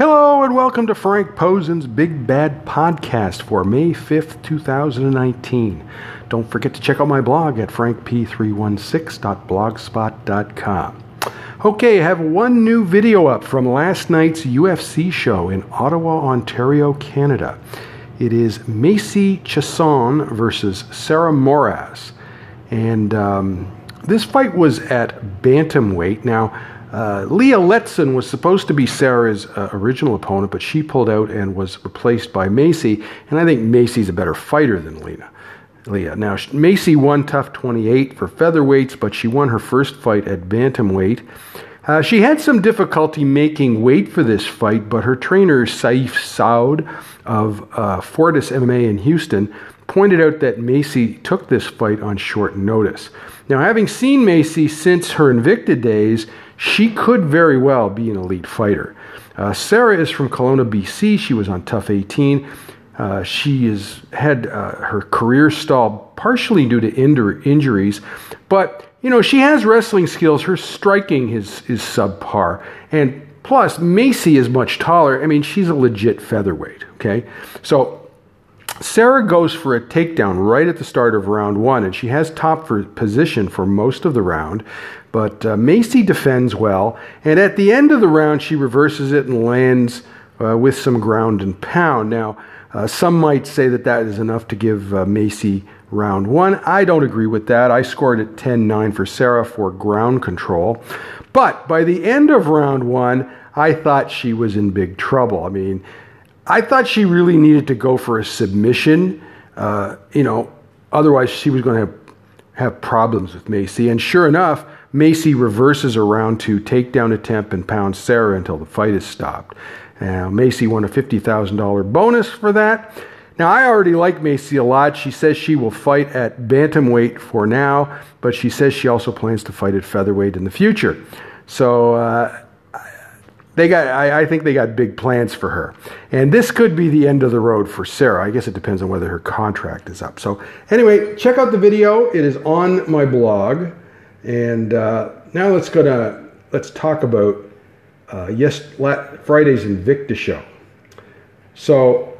Hello and welcome to Frank Posen's Big Bad Podcast for May 5th, 2019. Don't forget to check out my blog at frankp316.blogspot.com. Okay, I have one new video up from last night's UFC show in Ottawa, Ontario, Canada. It is Macy Chiasson versus Sarah Moras. And um, this fight was at bantamweight. Now, uh, Leah Letson was supposed to be Sarah's uh, original opponent, but she pulled out and was replaced by Macy. And I think Macy's a better fighter than Lena. Leah. Now, Macy won TUF 28 for featherweights, but she won her first fight at bantamweight. Uh, she had some difficulty making weight for this fight, but her trainer, Sayif Saud of uh, Fortis MMA in Houston, pointed out that Macy took this fight on short notice. Now, having seen Macy since her Invicta days, she could very well be an elite fighter. Uh, Sarah is from Kelowna, BC. She was on TUF 18. Uh, she has had uh, her career stalled partially due to injuries, but you know she has wrestling skills. Her striking is is subpar, and plus Macy is much taller. I mean, she's a legit featherweight. Okay, so Sarah goes for a takedown right at the start of round one, and she has top for position for most of the round. But uh, Macy defends well, and at the end of the round, she reverses it and lands uh, with some ground and pound. Now, uh, some might say that that is enough to give uh, Macy round one. I don't agree with that. I scored at 10 9 for Sarah for ground control. But by the end of round one, I thought she was in big trouble. I mean, I thought she really needed to go for a submission. Uh, you know, otherwise she was going to have, have problems with Macy. And sure enough, Macy reverses around to take takedown attempt and pound Sarah until the fight is stopped. Now, Macy won a $50,000 bonus for that. Now, I already like Macy a lot. She says she will fight at bantamweight for now, but she says she also plans to fight at featherweight in the future. So, uh, they got I, I, think they got big plans for her. And this could be the end of the road for sarah. I guess it depends on whether her contract is up. So anyway check out the video. It is on my blog. And uh, now let's go to let's talk about uh, yes friday's invicta show. So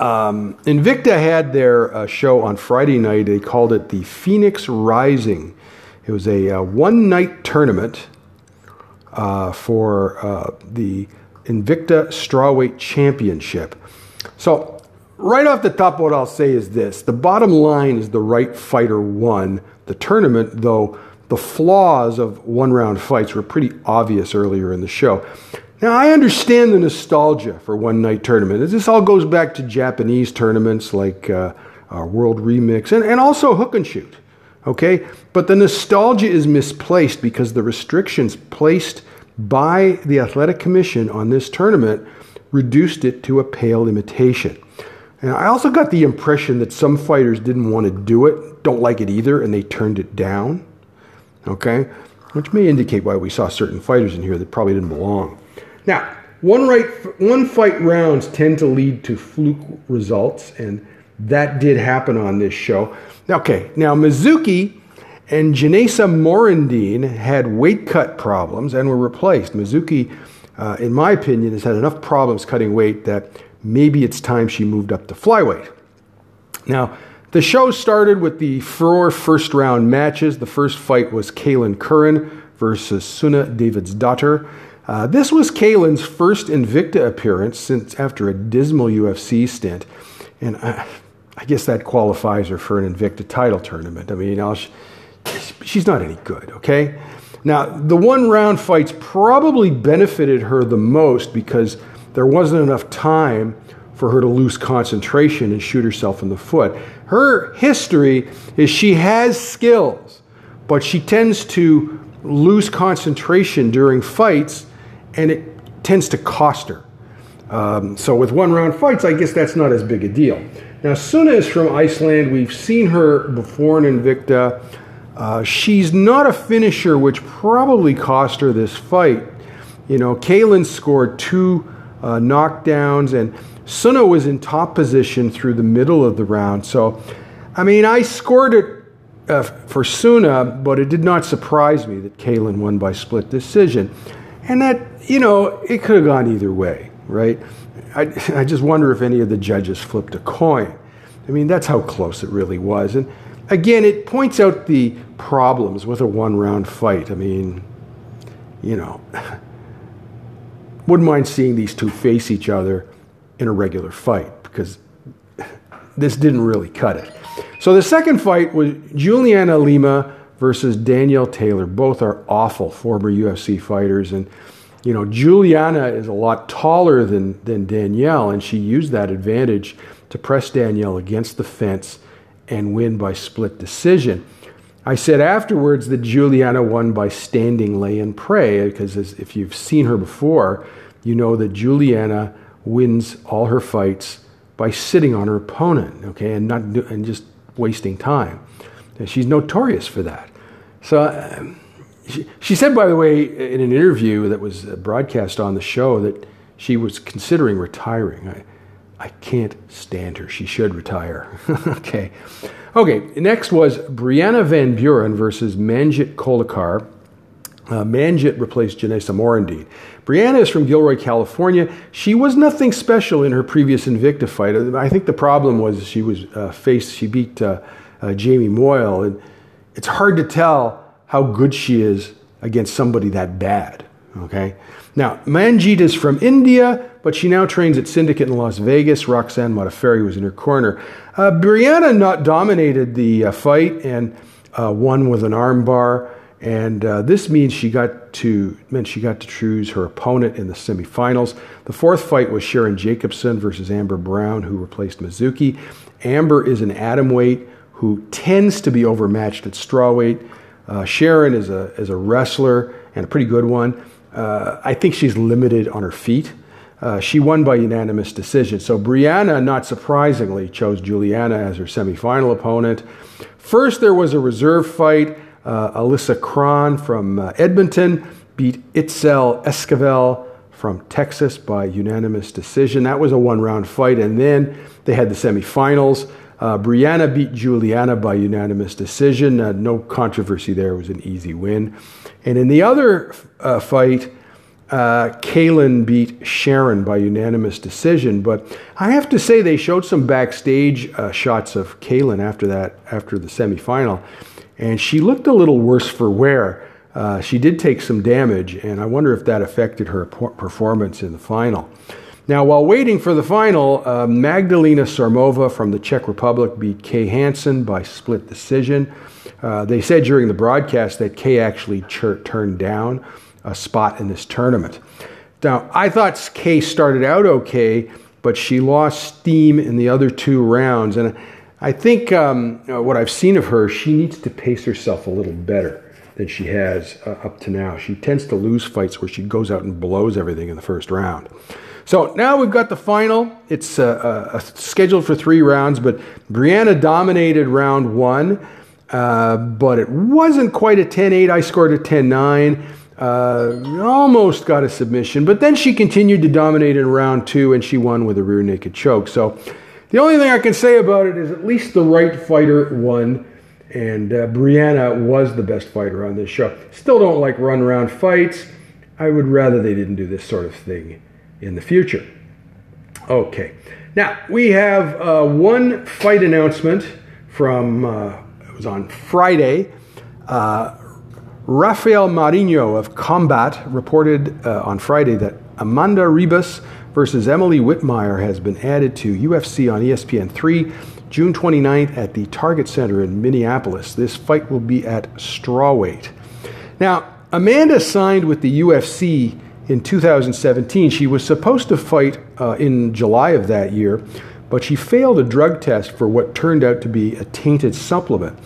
um, invicta had their uh, show on friday night. They called it the phoenix rising. It was a uh, one night tournament uh, for uh, the Invicta Strawweight Championship. So, right off the top, what I'll say is this the bottom line is the right fighter won the tournament, though the flaws of one round fights were pretty obvious earlier in the show. Now, I understand the nostalgia for one night tournament. This all goes back to Japanese tournaments like uh, uh, World Remix and, and also Hook and Shoot. Okay? But the nostalgia is misplaced because the restrictions placed by the Athletic Commission on this tournament reduced it to a pale imitation. And I also got the impression that some fighters didn't want to do it, don't like it either, and they turned it down. Okay? Which may indicate why we saw certain fighters in here that probably didn't belong. Now, one, right, one fight rounds tend to lead to fluke results, and that did happen on this show. Okay, now Mizuki and Janaisa Morandin had weight cut problems and were replaced. Mizuki, uh, in my opinion, has had enough problems cutting weight that maybe it's time she moved up to flyweight. Now, the show started with the four first round matches. The first fight was Kailin Curran versus Sunna Davidsdottir. Uh, this was Kailin's first Invicta appearance since after a dismal UFC stint. And I, I guess that qualifies her for an Invicta title tournament. I mean, she, she's not any good, okay? Now, the one round fights probably benefited her the most because there wasn't enough time for her to lose concentration and shoot herself in the foot. Her history is she has skills, but she tends to lose concentration during fights and it tends to cost her. Um, so, with one round fights, I guess that's not as big a deal. Now, Sunna is from Iceland. We've seen her before in Invicta. Uh, she's not a finisher, which probably cost her this fight. You know, Kailin scored two uh, knockdowns, and Sunna was in top position through the middle of the round. So, I mean, I scored it uh, for Sunna, but it did not surprise me that Kailin won by split decision. And that, you know, it could have gone either way, right? I, I just wonder if any of the judges flipped a coin. I mean, that's how close it really was. And again, it points out the problems with a one round fight. I mean, you know, wouldn't mind seeing these two face each other in a regular fight because this didn't really cut it. So the second fight was Juliana Lima versus Danielle Taylor. Both are awful former UFC fighters. And, you know, Juliana is a lot taller than, than Danielle, and she used that advantage to press Danielle against the fence and win by split decision. I said afterwards that Juliana won by standing, lay, and pray, because if you've seen her before, you know that Juliana wins all her fights by sitting on her opponent, okay, and not do, and just wasting time. And she's notorious for that. So she, said, by the way, in an interview that was broadcast on the show, that she was considering retiring. I, I can't stand her. She should retire. okay. Okay, next was Brianna Van Buren versus Manjit Kolekar. Uh, Manjit replaced Janaisa Morandin. Brianna is from Gilroy, California. She was nothing special in her previous Invicta fight. I think the problem was she was uh, faced, she beat uh, uh, Jamie Moyle. And it's hard to tell how good she is against somebody that bad. Okay? Now, Manjit is from India, but she now trains at Syndicate in Las Vegas. Roxanne Modafferi was in her corner. Uh, Brianna not dominated the uh, fight and uh, won with an armbar. And uh, this means she got to meant she got to choose her opponent in the semifinals. The fourth fight was Sharon Jacobson versus Amber Brown, who replaced Mizuki. Amber is an atom weight who tends to be overmatched at strawweight. Uh, Sharon is a is a wrestler and a pretty good one. Uh, I think she's limited on her feet. Uh, she won by unanimous decision. So Brianna, not surprisingly, chose Juliana as her semifinal opponent. First, there was a reserve fight. Uh, Alyssa Krahn from uh, Edmonton beat Itzel Esquivel from Texas by unanimous decision. That was a one round fight. And then they had the semifinals. Uh, Brianna beat Juliana by unanimous decision. Uh, no controversy there. It was an easy win. And in the other uh, fight, uh, Kailin beat Sharon by unanimous decision. But I have to say, they showed some backstage uh, shots of Kailin after that, after the semifinal and she looked a little worse for wear. Uh, she did take some damage, and I wonder if that affected her performance in the final. Now, while waiting for the final, uh, Magdalena Sormova from the Czech Republic beat Kay Hansen by split decision. Uh, they said during the broadcast that Kay actually turned down a spot in this tournament. Now, I thought Kay started out okay, but she lost steam in the other two rounds, and I think um, uh, what I've seen of her, she needs to pace herself a little better than she has uh, up to now. She tends to lose fights where she goes out and blows everything in the first round. So now we've got the final. It's uh, uh, scheduled for three rounds, but Brianna dominated round one, uh, but it wasn't quite a 10 8. I scored a 10 9. Uh, almost got a submission, but then she continued to dominate in round two and she won with a rear naked choke. So the only thing I can say about it is at least the right fighter won, and uh, Brianna was the best fighter on this show. Still don't like run around fights. I would rather they didn't do this sort of thing in the future. Okay, now we have uh, one fight announcement from, uh, it was on Friday. Uh, Rafael Marinho of Combate reported uh, on Friday that Amanda Ribas versus Emily Whitmire has been added to UFC on ESPN3 June 29th at the Target Center in Minneapolis. This fight will be at strawweight. Now, Amanda signed with the UFC in 2017. She was supposed to fight uh, in July of that year, but she failed a drug test for what turned out to be a tainted supplement.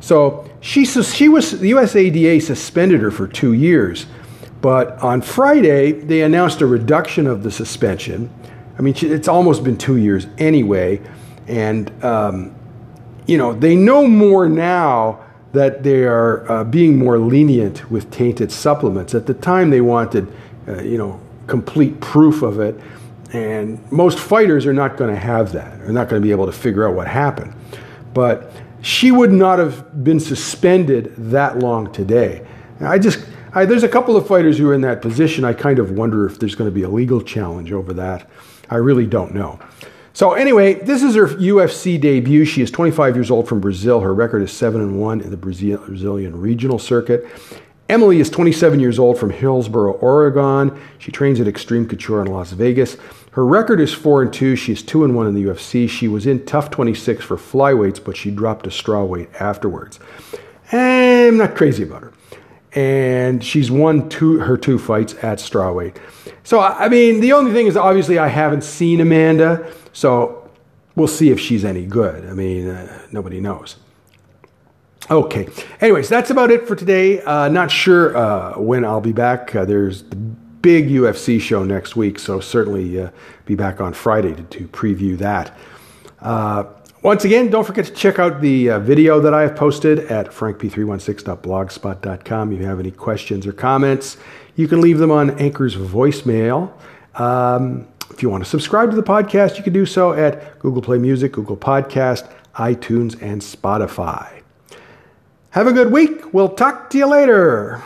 So she, she was the USADA suspended her for two years. But on Friday, they announced a reduction of the suspension. I mean, it's almost been two years anyway. And, um, you know, they know more now that they are uh, being more lenient with tainted supplements. At the time, they wanted, uh, you know, complete proof of it. And most fighters are not going to have that, They're not going to be able to figure out what happened. But she would not have been suspended that long today. I just I, there's a couple of fighters who are in that position. I kind of wonder if there's going to be a legal challenge over that. I really don't know. So anyway, this is her UFC debut. She is 25 years old from Brazil. Her record is 7 and 1 in the Brazilian regional circuit. Emily is 27 years old from Hillsboro, Oregon. She trains at Extreme Couture in Las Vegas. Her record is 4 and 2. She's 2 and 1 in the UFC. She was in TUF 26 for flyweights, but she dropped to strawweight afterwards. And I'm not crazy about her. And she's won two her two fights at strawweight. So I mean, the only thing is obviously I haven't seen Amanda, so we'll see if she's any good. I mean, uh, nobody knows. Okay. Anyways, that's about it for today. Uh, not sure uh, when I'll be back. Uh, there's the big UFC show next week, so certainly uh, be back on Friday to, to preview that. Uh, once again, don't forget to check out the uh, video that I have posted at frankp316.blogspot.com. If you have any questions or comments, you can leave them on Anchor's voicemail. Um, if you want to subscribe to the podcast, you can do so at Google Play Music, Google Podcast, iTunes, and Spotify. Have a good week. We'll talk to you later.